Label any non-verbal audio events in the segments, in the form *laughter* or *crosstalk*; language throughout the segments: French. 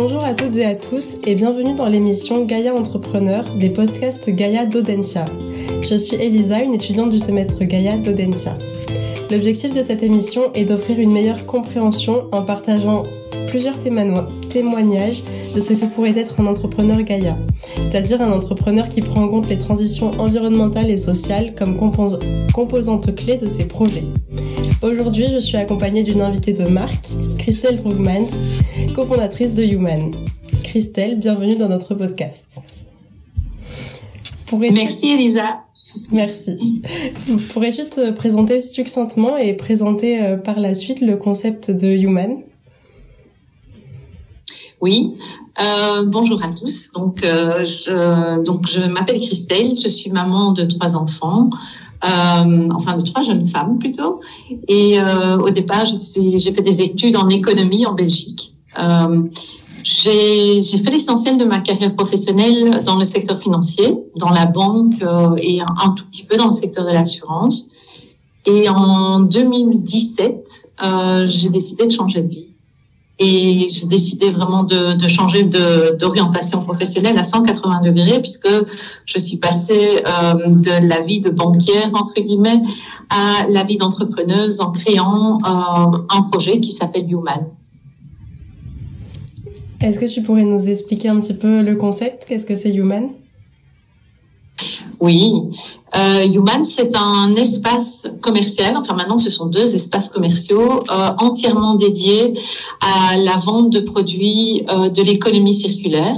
Bonjour à toutes et à tous et bienvenue dans l'émission Gaïa Entrepreneur des podcasts Gaïa d'Audencia. Je suis Elisa, une étudiante du semestre Gaïa d'Audencia. L'objectif de cette émission est d'offrir une meilleure compréhension en partageant plusieurs témoignages de ce que pourrait être un entrepreneur Gaïa, c'est-à-dire un entrepreneur qui prend en compte les transitions environnementales et sociales comme composante clé de ses projets. Aujourd'hui, je suis accompagnée d'une invitée de marque, Christelle Brugmans, cofondatrice de Human. Christelle, bienvenue dans notre podcast. Merci Elisa. Merci. Pourrais-tu te présenter succinctement et présenter euh, par la suite le concept de Human? Oui. Euh, bonjour à tous. Donc, euh, je, donc je m'appelle Christelle. Je suis maman de trois enfants. Euh, enfin de trois jeunes femmes plutôt. Et au départ, j'ai fait des études en économie en Belgique. Euh, j'ai fait l'essentiel de ma carrière professionnelle dans le secteur financier, dans la banque euh, et un, tout petit peu dans le secteur de l'assurance. Et en 2017, euh, j'ai décidé de changer de vie et j'ai décidé vraiment de, de changer d'orientation professionnelle à 180 degrés puisque je suis passée de la vie de banquière entre guillemets à la vie d'entrepreneuse en créant un projet qui s'appelle Human. Est-ce que tu pourrais nous expliquer un petit peu le concept? Qu'est-ce que c'est Human? Oui, euh, Human, c'est un espace commercial, enfin maintenant ce sont deux espaces commerciaux euh, entièrement dédiés à la vente de produits euh, de l'économie circulaire,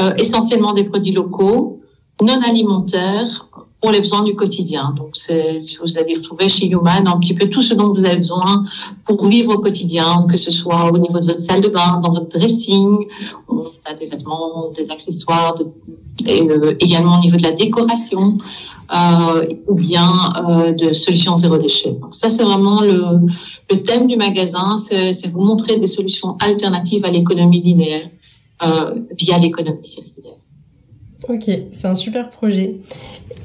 euh, essentiellement des produits locaux, non alimentaires, pour les besoins du quotidien. Donc, c'est, si vous avez retrouvé chez Human un petit peu tout ce dont vous avez besoin pour vivre au quotidien, que ce soit au niveau de votre salle de bain, dans votre dressing, on a des vêtements, des accessoires, et, également au niveau de la décoration, euh, ou bien euh, de solutions zéro déchet. Donc ça, c'est vraiment le, le, thème du magasin, c'est vous montrer des solutions alternatives à l'économie linéaire euh, via l'économie circulaire. Ok, c'est un super projet.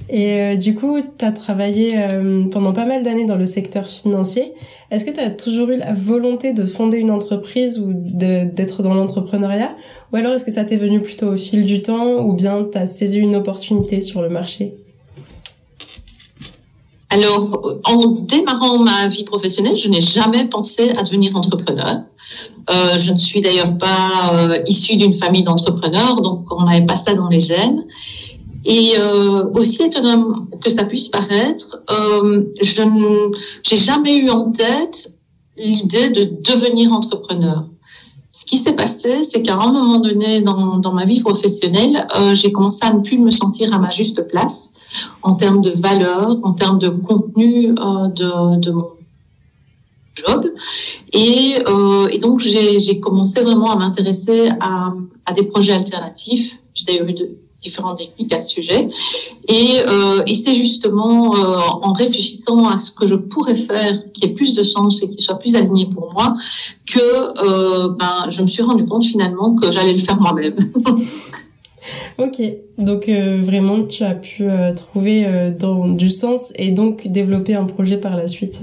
Et euh, du coup, tu travaillé euh, pendant pas mal d'années dans le secteur financier. Est-ce que tu as toujours eu la volonté de fonder une entreprise ou d'être dans l'entrepreneuriat? Ou alors est-ce que ça t'est venu plutôt au fil du temps ou bien tu saisi une opportunité sur le marché? Alors, en démarrant ma vie professionnelle, je n'ai jamais pensé à devenir entrepreneur. Euh, je ne suis d'ailleurs pas euh, issue d'une famille d'entrepreneurs, donc on n'avait pas ça dans les gènes. Et euh, aussi étonnant que ça puisse paraître, euh, je n'ai jamais eu en tête l'idée de devenir entrepreneur. Ce qui s'est passé, c'est qu'à un moment donné dans, dans ma vie professionnelle, euh, j'ai commencé à ne plus me sentir à ma juste place en termes de valeur, en termes de contenu euh, de, mon job. Et, euh, donc, j'ai commencé vraiment à m'intéresser à, des projets alternatifs. J'ai d'ailleurs eu de, différents déclics à ce sujet. Et, euh, c'est justement en réfléchissant à ce que je pourrais faire qui ait plus de sens et qui soit plus aligné pour moi que ben, je me suis rendu compte finalement que j'allais le faire moi-même. *laughs* ok, donc euh, vraiment tu as pu euh, trouver euh, du sens et donc développer un projet par la suite.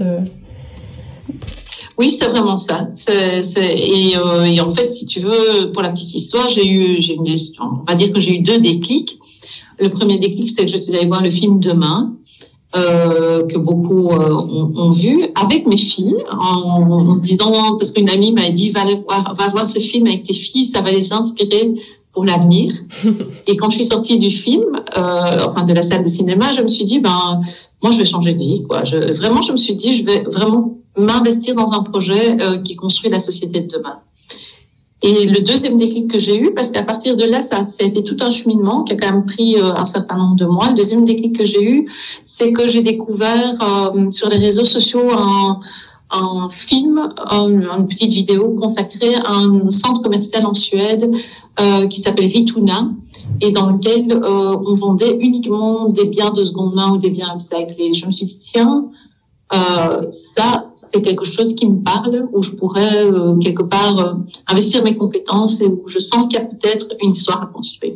Oui, c'est vraiment ça. Et, en fait, si tu veux, pour la petite histoire, j'ai eu, une, on va dire que j'ai eu deux déclics. Le premier déclic, c'est que je suis allée voir le film Demain, que beaucoup ont, vu, avec mes filles, en, en, se disant, parce qu'une amie m'a dit, va, voir, va voir ce film avec tes filles, ça va les inspirer pour l'avenir. et quand je suis sortie du film, euh, enfin de la salle de cinéma, je me suis dit, ben, moi, je vais changer de vie. Quoi. Je, vraiment, je me suis dit, je vais vraiment m'investir dans un projet euh, qui construit la société de demain. Et le deuxième déclic que j'ai eu, parce qu'à partir de là, ça, ça, a été tout un cheminement qui a quand même pris euh, un certain nombre de mois. Le deuxième déclic que j'ai eu, c'est que j'ai découvert euh, sur les réseaux sociaux un, un film, une petite vidéo consacrée à un centre commercial en Suède euh, qui s'appelle Vituna et dans lequel euh, on vendait uniquement des biens de seconde main ou des biens upcyclés. Je me suis dit tiens, euh, ça, c'est quelque chose qui me parle, où je pourrais euh, quelque part euh, investir mes compétences et où je sens qu'il y a peut-être une histoire à construire.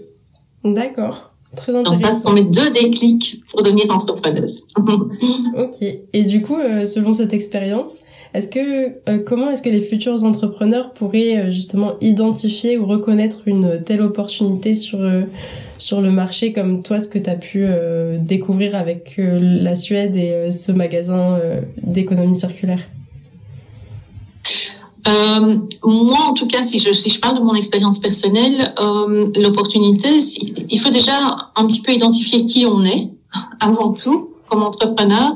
D'accord. Très intéressant. Donc ça, ce sont mes deux déclics pour devenir entrepreneuse. *laughs* *laughs* ok. Et du coup, euh, selon cette expérience, Est-ce que comment est-ce que les futurs entrepreneurs pourraient justement identifier ou reconnaître une telle opportunité sur sur le marché comme toi ce que tu as pu découvrir avec la Suède et ce magasin d'économie circulaire? Euh, moi, en tout cas, si je, si je parle de mon expérience personnelle, euh, l'opportunité, il faut déjà un petit peu identifier qui on est, *laughs* avant tout, comme entrepreneur,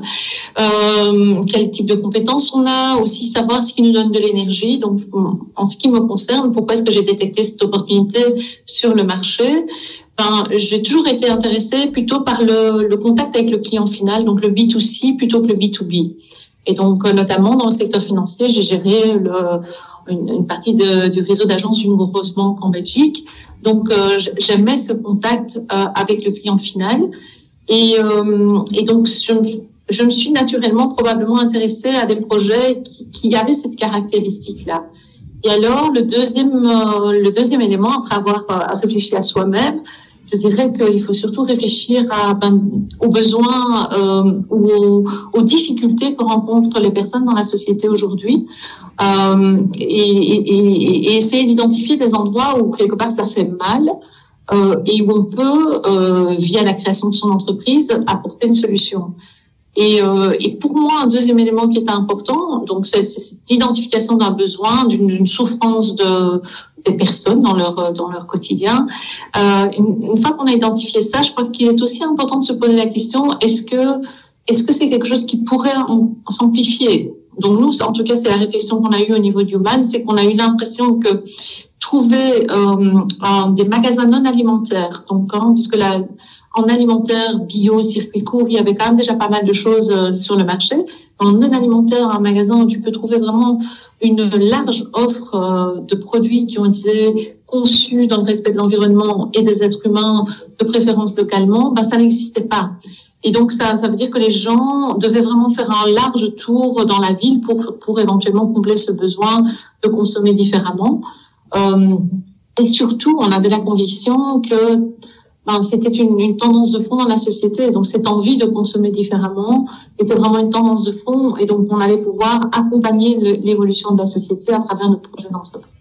euh, quel type de compétences on a, aussi savoir ce qui nous donne de l'énergie. Donc, en ce qui me concerne, pourquoi est-ce que j'ai détecté cette opportunité sur le marché? Ben, j'ai toujours été intéressée plutôt par le, le contact avec le client final, donc le B2C plutôt que le B2B. Et donc, euh, notamment dans le secteur financier, j'ai géré le, une, une, partie de, du réseau d'agences d'une grosse banque en Belgique. Donc, euh, j'aimais ce contact euh, avec le client final. Et, euh, et donc, je, me suis naturellement probablement intéressée à des projets qui, qui avaient cette caractéristique-là. Et alors, le deuxième, le deuxième élément, après avoir réfléchi à soi-même, je dirais qu'il faut surtout réfléchir à, ben, aux besoins euh, ou aux, aux, difficultés que rencontrent les personnes dans la société aujourd'hui euh, et, et, et, essayer d'identifier des endroits où quelque part ça fait mal euh, et où on peut, euh, via la création de son entreprise, apporter une solution. Et, euh, et, pour moi, un deuxième élément qui est important, donc c'est cette identification d'un besoin, d'une souffrance de, des personnes dans leur dans leur quotidien. Euh, une, une, fois qu'on a identifié ça, je crois qu'il est aussi important de se poser la question est-ce que est-ce que c'est quelque chose qui pourrait s'amplifier? Donc nous, en tout cas, c'est la réflexion qu'on a eue au niveau du Human, c'est qu'on a eu l'impression que trouver euh, des magasins non alimentaires, donc hein, puisque la en alimentaire, bio, circuit court, il y avait quand même déjà pas mal de choses euh, sur le marché. En non alimentaire, un magasin où tu peux trouver vraiment une large offre euh, de produits qui ont été conçus dans le respect de l'environnement et des êtres humains, de préférence localement, ben, ça n'existait pas. Et donc ça, ça veut dire que les gens devaient vraiment faire un large tour dans la ville pour, pour éventuellement combler ce besoin de consommer différemment. Euh, et surtout, on avait la conviction que ben, c'était une, une, tendance de fond dans la société. Donc cette envie de consommer différemment était vraiment une tendance de fond et donc on allait pouvoir accompagner l'évolution de la société à travers notre projet d'entreprise.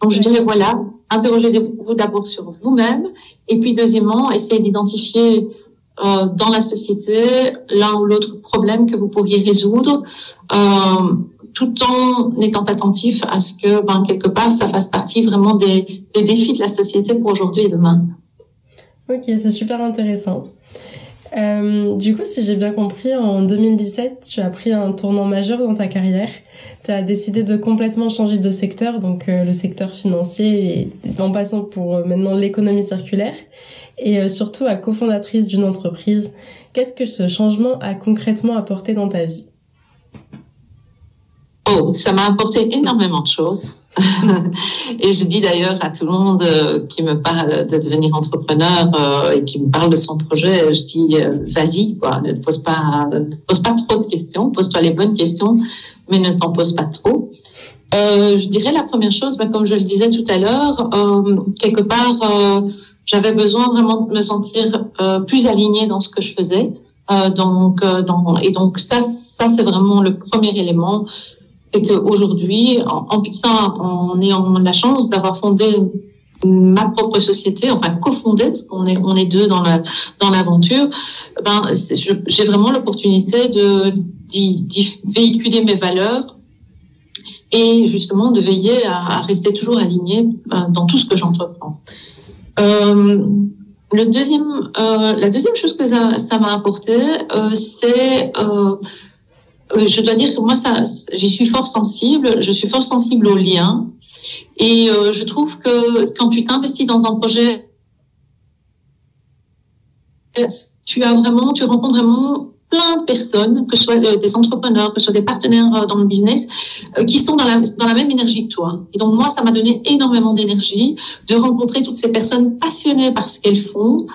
Donc je dirais voilà, interrogez-vous d'abord sur vous-même et puis deuxièmement, essayez d'identifier euh, dans la société l'un ou l'autre problème que vous pourriez résoudre. Euh, tout en étant attentif à ce que, ben, quelque part, ça fasse partie vraiment des, des défis de la société pour aujourd'hui et demain. Ok, c'est super intéressant. Euh, du coup, si j'ai bien compris, en 2017, tu as pris un tournant majeur dans ta carrière. Tu as décidé de complètement changer de secteur, donc euh, le secteur financier, en passant pour euh, maintenant l'économie circulaire, et surtout à cofondatrice d'une entreprise. Qu'est-ce que ce changement a concrètement apporté dans ta vie? Oh, ça m'a apporté énormément de choses. *laughs* et je dis d'ailleurs à tout le monde euh, qui me parle de devenir entrepreneur euh, et qui me parle de son projet, je dis euh, vas-y quoi, ne te pose pas, pose pas trop de questions, pose-toi les bonnes questions, mais ne t'en pose pas trop. je dirais la première chose, bah, comme je le disais tout à l'heure, quelque part, j'avais besoin vraiment de me sentir plus alignée dans ce que je faisais. donc, dans, et donc ça, ça c'est vraiment le premier élément c'est qu'aujourd'hui, en, en ça, en ayant la chance d'avoir fondé ma propre société, enfin cofondé, parce qu'on est on est deux dans la dans l'aventure, ben j'ai vraiment l'opportunité de d'y véhiculer mes valeurs et justement de veiller à, à rester toujours aligné euh, dans tout ce que j'entreprends. Euh, le deuxième, euh, la deuxième chose que ça m'a apporté, euh, c'est euh, je dois dire que moi, ça, j'y suis fort sensible. Je suis fort sensible aux liens. Et euh, je trouve que quand tu t'investis dans un projet, tu as vraiment, tu rencontres vraiment plein de personnes, que ce soit des entrepreneurs, que ce soit des partenaires euh, dans le business, qui sont dans la, dans la même énergie que toi. Et donc moi, ça m'a donné énormément d'énergie de rencontrer toutes ces personnes passionnées par ce qu'elles font,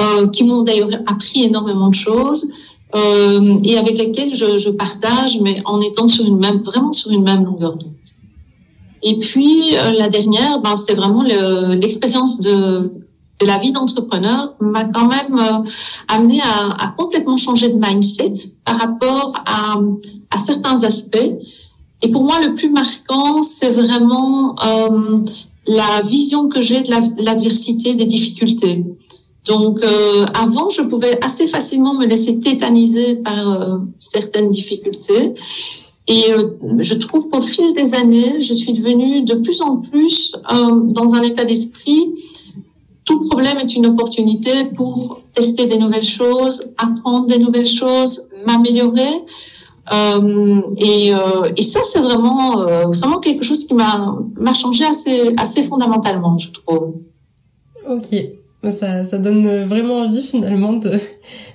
euh, qui m'ont d'ailleurs appris énormément de choses euh, et avec lesquels je, je, partage, mais en étant sur une même, vraiment sur une même longueur d'onde. Et puis euh, la dernière, ben, c'est vraiment l'expérience de, de la vie d'entrepreneur m'a quand même euh, amené à, à, complètement changer de mindset par rapport à, à certains aspects et pour moi, le plus marquant, c'est vraiment euh, la vision que j'ai de l'adversité, des difficultés. Donc, euh, avant, je pouvais assez facilement me laisser tétaniser par euh, certaines difficultés. Et euh, je trouve qu'au fil des années, je suis devenue de plus en plus euh, dans un état d'esprit. Tout problème est une opportunité pour tester des nouvelles choses, apprendre des nouvelles choses, m'améliorer. Euh, et, euh, et, ça, c'est vraiment, euh, vraiment quelque chose qui m'a, changé assez, assez fondamentalement, je trouve. Ok. Ça, ça donne vraiment envie finalement de,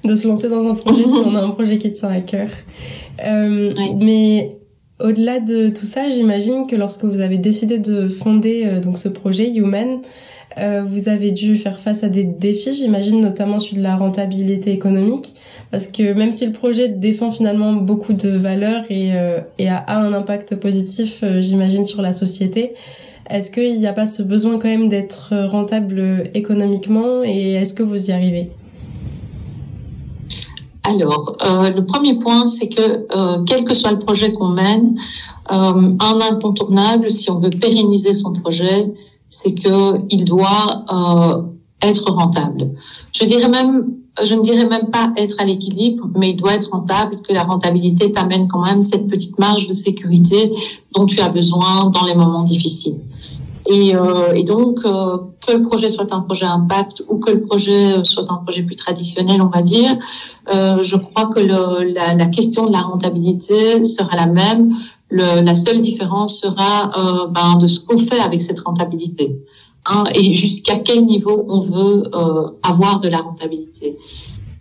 de se lancer dans un projet si *laughs* on a un projet qui tient à cœur. Euh, Mais au-delà de tout ça, j'imagine que lorsque vous avez décidé de fonder donc ce projet Human, euh, vous avez dû faire face à des défis, j'imagine notamment celui de la rentabilité économique, parce que même si le projet défend finalement beaucoup de valeurs et, euh, et a, un impact positif, euh, j'imagine, sur la société, est-ce qu'il n'y a pas ce besoin quand même d'être rentable économiquement et est-ce que vous y arrivez? Alors, le premier point, c'est que quel que soit le projet qu'on mène, un incontournable, si on veut pérenniser son projet, c'est que il doit euh, être rentable. Je dirais même, je ne dirais même pas être à l'équilibre, mais il doit être rentable parce que la rentabilité t'amène quand même cette petite marge de sécurité dont tu as besoin dans les moments difficiles. Et, euh, et donc, euh, que le projet soit un projet impact ou que le projet soit un projet plus traditionnel, on va dire, euh, je crois que le, la, la, question de la rentabilité sera la même le, la seule différence sera euh, ben, de ce qu'on fait avec cette rentabilité hein, et jusqu'à quel niveau on veut euh, avoir de la rentabilité.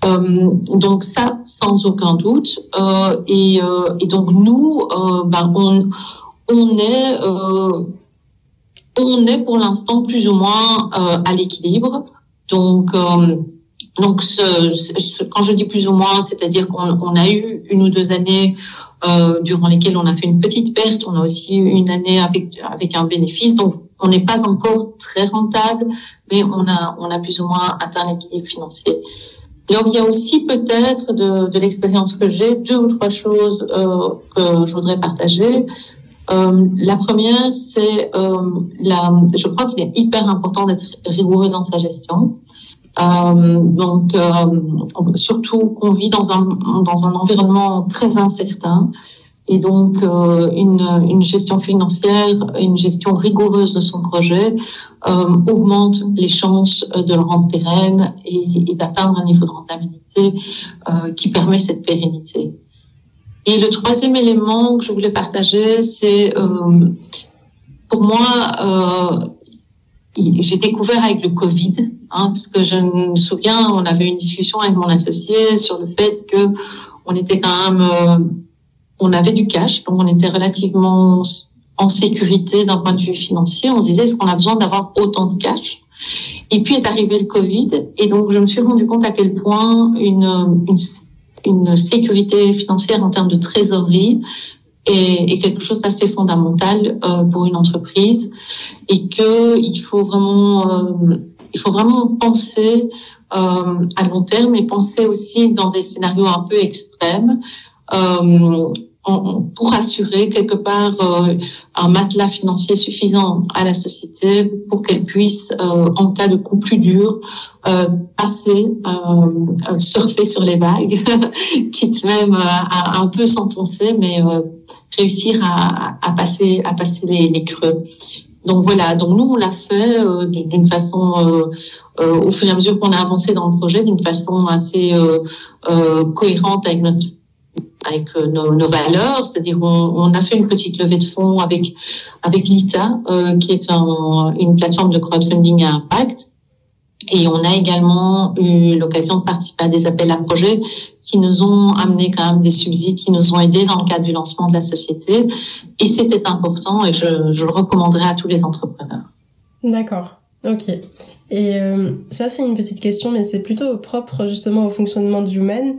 Euh, donc ça, sans aucun doute. Euh, et, euh, et, donc nous, euh, ben, on, on est on est pour l'instant plus ou moins à l'équilibre. Donc donc, ce, ce, quand je dis plus ou moins, c'est-à-dire qu'on on a eu une ou deux années euh, durant lesquelles on a fait une petite perte. On a aussi eu une année avec avec un bénéfice. Donc, on n'est pas encore très rentable, mais on a plus ou moins atteint l'équilibre financier. Donc, il y a aussi peut-être de, l'expérience que j'ai deux ou trois choses euh, que je voudrais partager. Euh, la première, c'est euh, la. Je crois qu'il est hyper important d'être rigoureux dans sa gestion. Euh, donc, surtout qu'on vit dans un, dans un environnement très incertain. Et donc, euh, une, une, gestion financière, une gestion rigoureuse de son projet euh, augmente les chances de le rendre pérenne et, d'atteindre un niveau de rentabilité euh, qui permet cette pérennité. Et le troisième élément que je voulais partager, c'est euh, pour moi, j'ai découvert avec le Covid, hein, parce que je me souviens, on avait une discussion avec mon associé sur le fait que on était quand même, euh, on avait du cash, donc on était relativement en sécurité d'un point de vue financier. On se disait, est-ce qu'on a besoin d'avoir autant de cash? Et puis est arrivé le Covid, et donc je me suis rendu compte à quel point une, une, une sécurité financière en termes de trésorerie est, est quelque chose d'assez fondamental euh, pour une entreprise et que il faut vraiment euh, il faut vraiment penser euh, à long terme et penser aussi dans des scénarios un peu extrêmes pour assurer quelque part euh, un matelas financier suffisant à la société pour qu'elle puisse, euh, en cas de coup plus dur, euh, passer, surfer sur les vagues, *laughs* quitte même à, un peu s'enfoncer, mais réussir à, à, passer, à passer les, les, creux. Donc voilà, donc nous on l'a fait d'une façon au fur et à mesure qu'on a avancé dans le projet, d'une façon assez cohérente avec notre avec euh, nos, valeurs, c'est-à-dire on, a fait une petite levée de fonds avec avec l'ITA, euh, qui est un, une plateforme de crowdfunding à impact, et on a également eu l'occasion de participer à des appels à projets qui nous ont amené quand même des subsides, qui nous ont aidés dans le cadre du lancement de la société, et c'était important, et je, le recommanderais à tous les entrepreneurs. D'accord. Ok. Et euh, ça, c'est une petite question, mais c'est plutôt propre justement au fonctionnement du Human.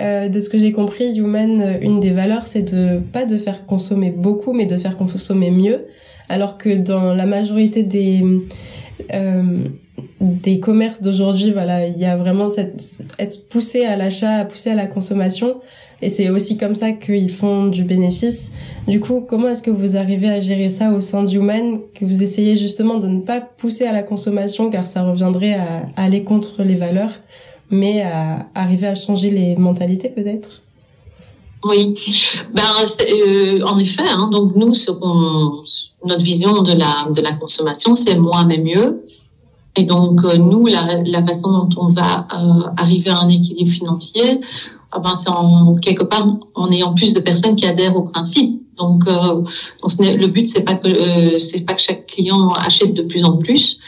Euh, de ce que j'ai compris, Human, euh, une des valeurs, c'est de pas de faire consommer beaucoup, mais de faire consommer mieux. Alors que dans la majorité des des commerces d'aujourd'hui, voilà, il y a vraiment cette être poussé à l'achat, poussé à la consommation, et c'est aussi comme ça qu'ils font du bénéfice. Du coup, comment est-ce que vous arrivez à gérer ça au sein d'Human, que vous essayez justement de ne pas pousser à la consommation, car ça reviendrait à, aller contre les valeurs, mais à arriver à changer les mentalités peut-être? Oui, ben euh, en effet. Hein, donc nous, notre vision de la de la consommation, c'est moins mais mieux. Et donc, euh, nous, la, la, façon dont on va euh, arriver à un équilibre financier, ah ben, c'est en quelque part en ayant plus de personnes qui adhèrent au principe. Donc, euh, le but c'est pas que c'est pas que chaque client achète de plus en plus,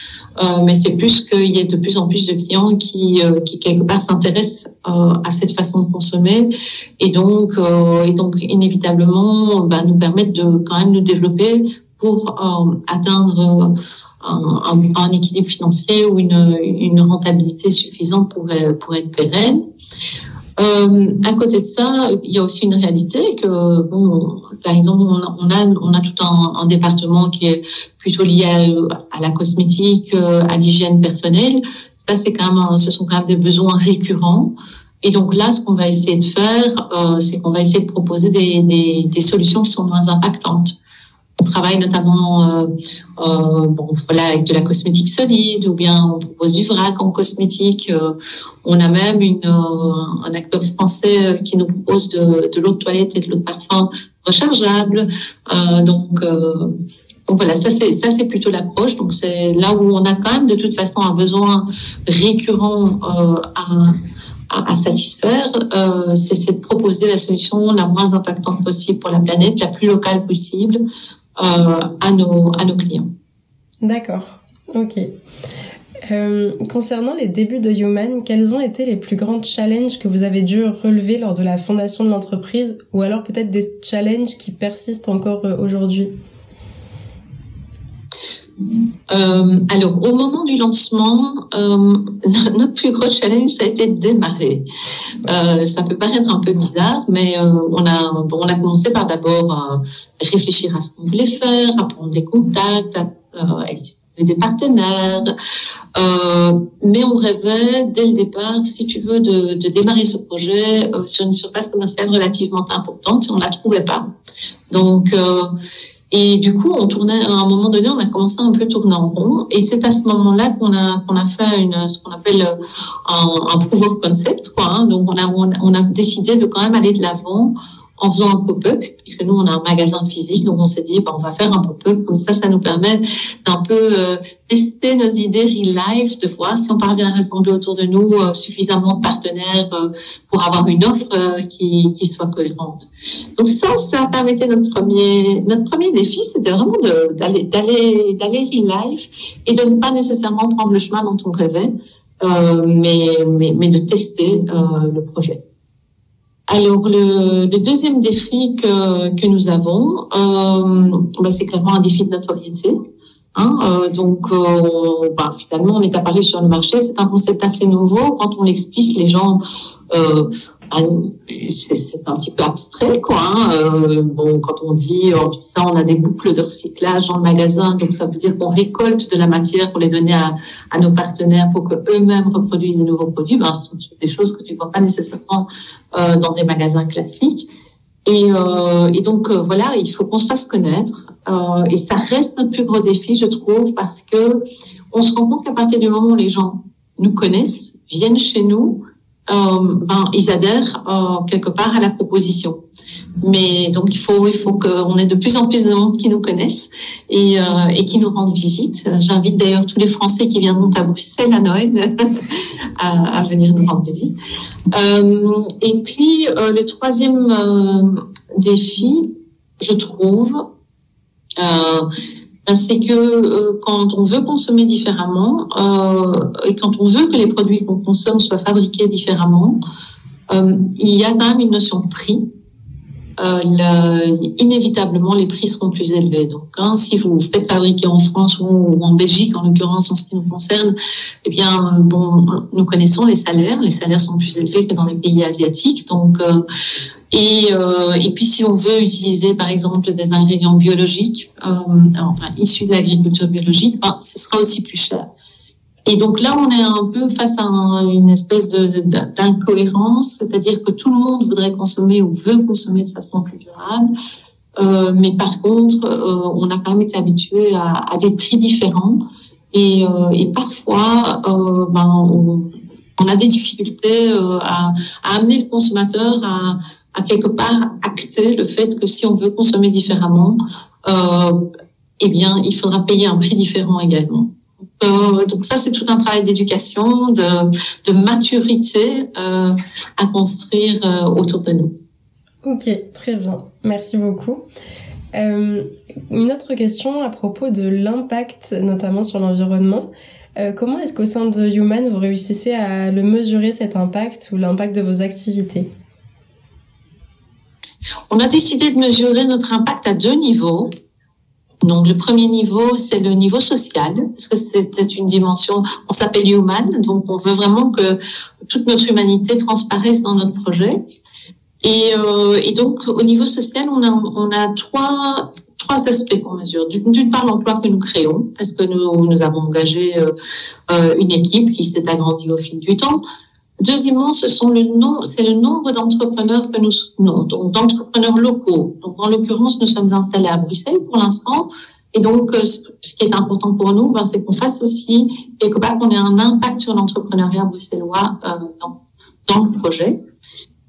mais c'est plus qu'il y ait de plus en plus de clients qui qui quelque part s'intéressent à cette façon de consommer et donc et donc inévitablement ben, nous permettre de quand même nous développer pour atteindre un, un, équilibre financier ou une, une rentabilité suffisante pour, pour être pérenne. Euh, à côté de ça, il y a aussi une réalité que, bon, par exemple, on a, on a tout un, département qui est plutôt lié à, la cosmétique, euh, à l'hygiène personnelle. Ça, c'est quand même, ce sont quand même des besoins récurrents. Et donc là, ce qu'on va essayer de faire, euh, c'est qu'on va essayer de proposer des, des, des, solutions qui sont moins impactantes. On travaille notamment euh, euh, bon, voilà, avec de la cosmétique solide ou bien on propose du vrac en cosmétique. Euh, on a même une, euh, un acteur français qui nous propose de, l'eau de toilette et de l'eau de parfum rechargeable. donc, donc voilà, ça c'est ça c'est plutôt l'approche. Donc c'est là où on a quand même de toute façon un besoin récurrent à, à, satisfaire, euh, c'est de proposer la solution la moins impactante possible pour la planète, la plus locale possible, à, nos, à nos clients. D'accord, ok. Euh, concernant les débuts de Human, quels ont été les plus grands challenges que vous avez dû relever lors de la fondation de l'entreprise ou alors peut-être des challenges qui persistent encore euh, aujourd'hui? Euh, alors, au moment du lancement, euh, *laughs* notre plus gros challenge, ça a été de démarrer. Euh, ça peut paraître un peu bizarre, mais on a on a commencé par d'abord réfléchir à ce qu'on voulait faire, à prendre des contacts, à, des partenaires. mais on rêvait dès le départ, si tu veux, de, démarrer ce projet sur une surface commerciale relativement importante. On la trouvait pas. Donc et du coup, on tournait à un moment donné, on a commencé un peu tourner en rond. Et c'est à ce moment-là qu'on a qu'on a fait une ce qu'on appelle un, un proof of concept, quoi. Hein. Donc on a on a décidé de quand même aller de l'avant en faisant un pop-up, puisque nous on a un magasin physique, donc on s'est dit bah, on va faire un pop-up, comme ça ça nous permet d'un peu euh, tester nos idées real life, de voir si on parvient à rassembler autour de nous euh, suffisamment de partenaires euh, pour avoir une offre qui, qui soit cohérente. Donc ça, ça permettait notre premier notre premier défi, c'était vraiment d'aller d'aller d'aller real life et de ne pas nécessairement prendre le chemin dont on rêvait, mais, mais mais de tester le projet. Alors le, le, deuxième défi que, que nous avons, euh, bah, c'est clairement un défi de notoriété. Hein, euh, donc euh, bah, finalement, on est apparu sur le marché. C'est un concept assez nouveau. Quand on l'explique, les gens euh, c'est un petit peu abstrait, quoi. Hein. Euh, bon, quand on dit, oh, ça, on a des boucles de recyclage dans le magasin, donc ça veut dire qu'on récolte de la matière pour les donner à, à nos partenaires pour que eux-mêmes reproduisent des nouveaux produits. Ben, ce sont des choses que tu vois pas nécessairement euh, dans des magasins classiques. Et, euh, et donc euh, voilà, il faut qu'on se fasse connaître. Euh, et ça reste notre plus gros défi, je trouve, parce que on se rend compte qu'à partir du moment où les gens nous connaissent, viennent chez nous, ben, ils adhèrent euh, quelque part à la proposition. Mais donc il faut il faut qu'on ait de plus en plus de monde qui nous connaissent et, euh, et qui nous rendent visite. J'invite d'ailleurs tous les Français qui viendront à Bruxelles à Noël *laughs* à, venir nous rendre visite. Euh, et puis euh, le troisième euh, défi, je trouve, c'est que euh, quand on veut consommer différemment euh, et quand on veut que les produits qu'on consomme soient fabriqués différemment, euh, il y a quand même une notion de prix euh, inévitablement les prix seront plus élevés. Donc, hein, si vous faites fabriquer en France ou, en Belgique, en l'occurrence en ce qui nous concerne, eh bien, bon, nous connaissons les salaires. Les salaires sont plus élevés que dans les pays asiatiques. Donc, euh, et, euh, et puis, si on veut utiliser, par exemple, des ingrédients biologiques, euh, enfin issus de l'agriculture biologique, ben, ce sera aussi plus cher. Et donc là, on est un peu face à une espèce d'incohérence, c'est-à-dire que tout le monde voudrait consommer ou veut consommer de façon plus durable, euh, mais par contre, euh, on a quand même été habitué à, des prix différents et, euh, et parfois, euh, ben, on, a des difficultés euh, à, amener le consommateur à, à, quelque part acter le fait que si on veut consommer différemment, eh bien, il faudra payer un prix différent également. Euh, donc ça, c'est tout un travail d'éducation, de, de, maturité euh, à construire euh, autour de nous. Ok, très bien. Merci beaucoup. Une autre question à propos de l'impact, notamment sur l'environnement. Comment est-ce qu'au sein de Human, vous réussissez à le mesurer, cet impact ou l'impact de vos activités? On a décidé de mesurer notre impact à deux niveaux. Donc le premier niveau, c'est le niveau social, parce que c'est une dimension, on s'appelle human, donc on veut vraiment que toute notre humanité transparaisse dans notre projet. Et, euh, et donc au niveau social, on a, on a trois, trois aspects qu'on mesure. D'une part, l'emploi que nous créons, parce que nous, nous avons engagé euh, euh une équipe qui s'est agrandie au fil du temps. Deuxièmement, ce sont le nom, c'est le nombre d'entrepreneurs que nous soutenons, donc d'entrepreneurs locaux. Donc, en l'occurrence, nous sommes installés à Bruxelles pour l'instant. Et donc, euh, ce qui est important pour nous, ben, c'est qu'on fasse aussi quelque part qu'on ait un impact sur l'entrepreneuriat bruxellois euh, dans, dans le projet.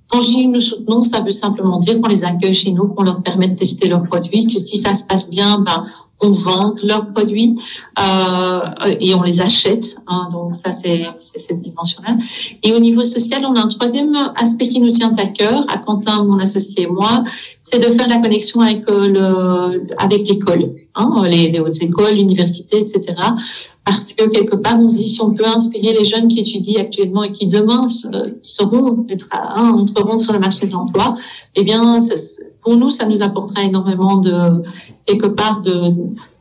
Quand je dis nous soutenons, ça veut simplement dire qu'on les accueille chez nous, qu'on leur permet de tester leurs produits, que si ça se passe bien, ben, on vend leurs produits euh, et on les achète. Hein, donc ça, c'est cette dimension-là. Et au niveau social, on a un troisième aspect qui nous tient à cœur, à Quentin, mon associé et moi, c'est de faire la connexion avec euh, le, avec l'école, hein, les, les hautes écoles, l'université, etc parce que quelque part, on se dit si on peut inspirer les jeunes qui étudient actuellement et qui demain seront, hein, entreront sur le marché de l'emploi, eh bien, pour nous, ça nous apportera énormément de quelque part de,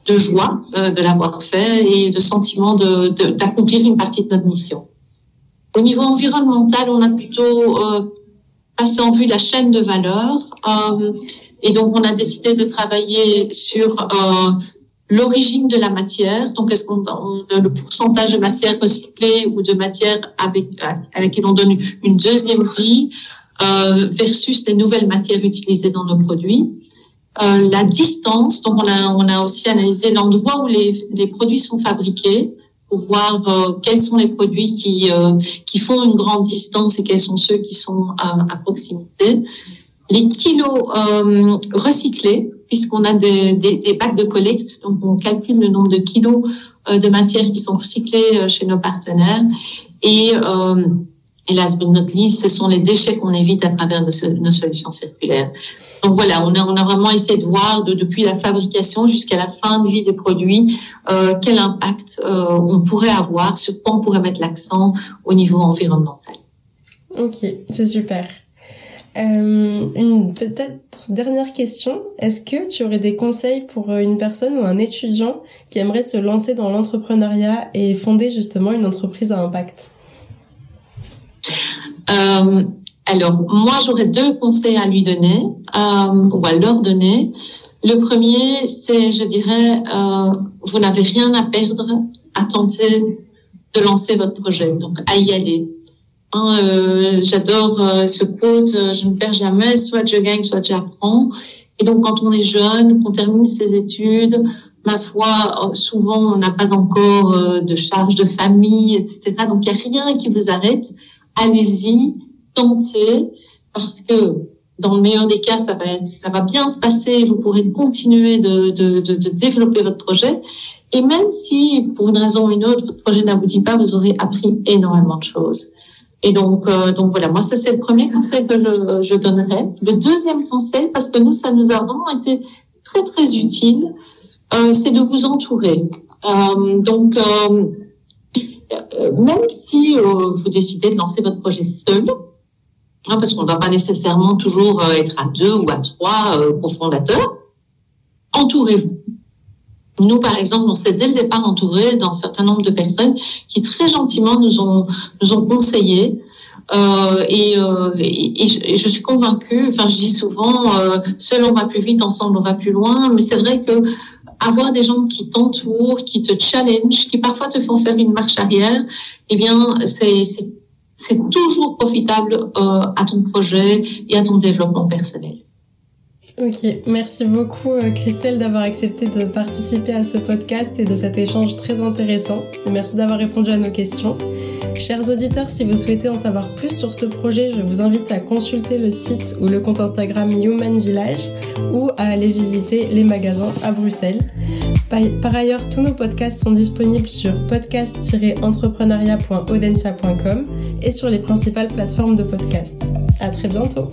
de joie euh, de l'avoir fait et de sentiment d'accomplir de, une partie de notre mission. Au niveau environnemental, on a plutôt euh, passé en vue la chaîne de valeur. Euh, et donc, on a décidé de travailler sur euh, l'origine de la matière, donc est-ce qu'on le pourcentage de matière recyclée ou de matière avec à laquelle on donne une deuxième vie euh, versus les nouvelles matières utilisées dans nos produits. Euh, la distance, donc on a on a aussi analysé l'endroit où les, produits sont fabriqués pour voir euh, quels sont les produits qui qui font une grande distance et quels sont ceux qui sont à, proximité. Les kilos recyclés, puisqu'on a des, des, packs de collecte, donc on calcule le nombre de kilos de matière qui sont recyclés euh, chez nos partenaires. Et, et last but not least, ce sont les déchets qu'on évite à travers nos, solutions circulaires. Donc voilà, on a, vraiment essayé de voir de, depuis la fabrication jusqu'à la fin de vie des produits euh, quel impact euh, on pourrait avoir, sur quoi on pourrait mettre l'accent au niveau environnemental. Ok, c'est super. Euh, une peut-être dernière question. Est-ce que tu aurais des conseils pour une personne ou un étudiant qui aimerait se lancer dans l'entrepreneuriat et fonder justement une entreprise à impact? Euh, Alors, moi, j'aurais deux conseils à lui donner euh, ou à leur donner. Le premier, c'est, je dirais, euh, vous n'avez rien à perdre à tenter de lancer votre projet, donc à y aller. Hein, j'adore ce quote, je ne perds jamais, soit je gagne, soit j'apprends. Et donc, quand on est jeune, qu'on termine ses études, ma foi, souvent, on n'a pas encore de charge de famille, etc. Donc, il n'y a rien qui vous arrête. Allez-y, tentez, parce que dans le meilleur des cas, ça va être, ça va bien se passer. Vous pourrez continuer de, de, de, de développer votre projet. Et même si, pour une raison ou une autre, votre projet n'aboutit pas, vous aurez appris énormément de choses. Et donc, euh, donc voilà, moi, ça c'est le premier conseil que je, je donnerais. Le deuxième conseil, parce que nous, ça nous a vraiment été très très utile, euh, c'est de vous entourer. Euh, donc, euh, même si vous décidez de lancer votre projet seul, hein, parce qu'on ne doit pas nécessairement toujours être à deux ou à trois cofondateurs. Entourez-vous. Nous, par exemple, on s'est dès le départ entouré d'un certain nombre de personnes qui très gentiment nous ont nous ont conseillé. Euh, et, euh, et, et, je, suis convaincue. Enfin, je dis souvent, euh, seul on va plus vite, ensemble on va plus loin. Mais c'est vrai que avoir des gens qui t'entourent, qui te challenge, qui parfois te font faire une marche arrière, eh bien, c'est toujours profitable euh, à ton projet et à ton développement personnel. Ok, merci beaucoup euh, Christelle d'avoir accepté de participer à ce podcast et de cet échange très intéressant. Merci d'avoir répondu à nos questions. Chers auditeurs, si vous souhaitez en savoir plus sur ce projet, je vous invite à consulter le site ou le compte Instagram Human Village ou à aller visiter les magasins à Bruxelles. Par ailleurs, tous nos podcasts sont disponibles sur podcast-entrepreneuriat.audencia.com et sur les principales plateformes de podcast. À très bientôt!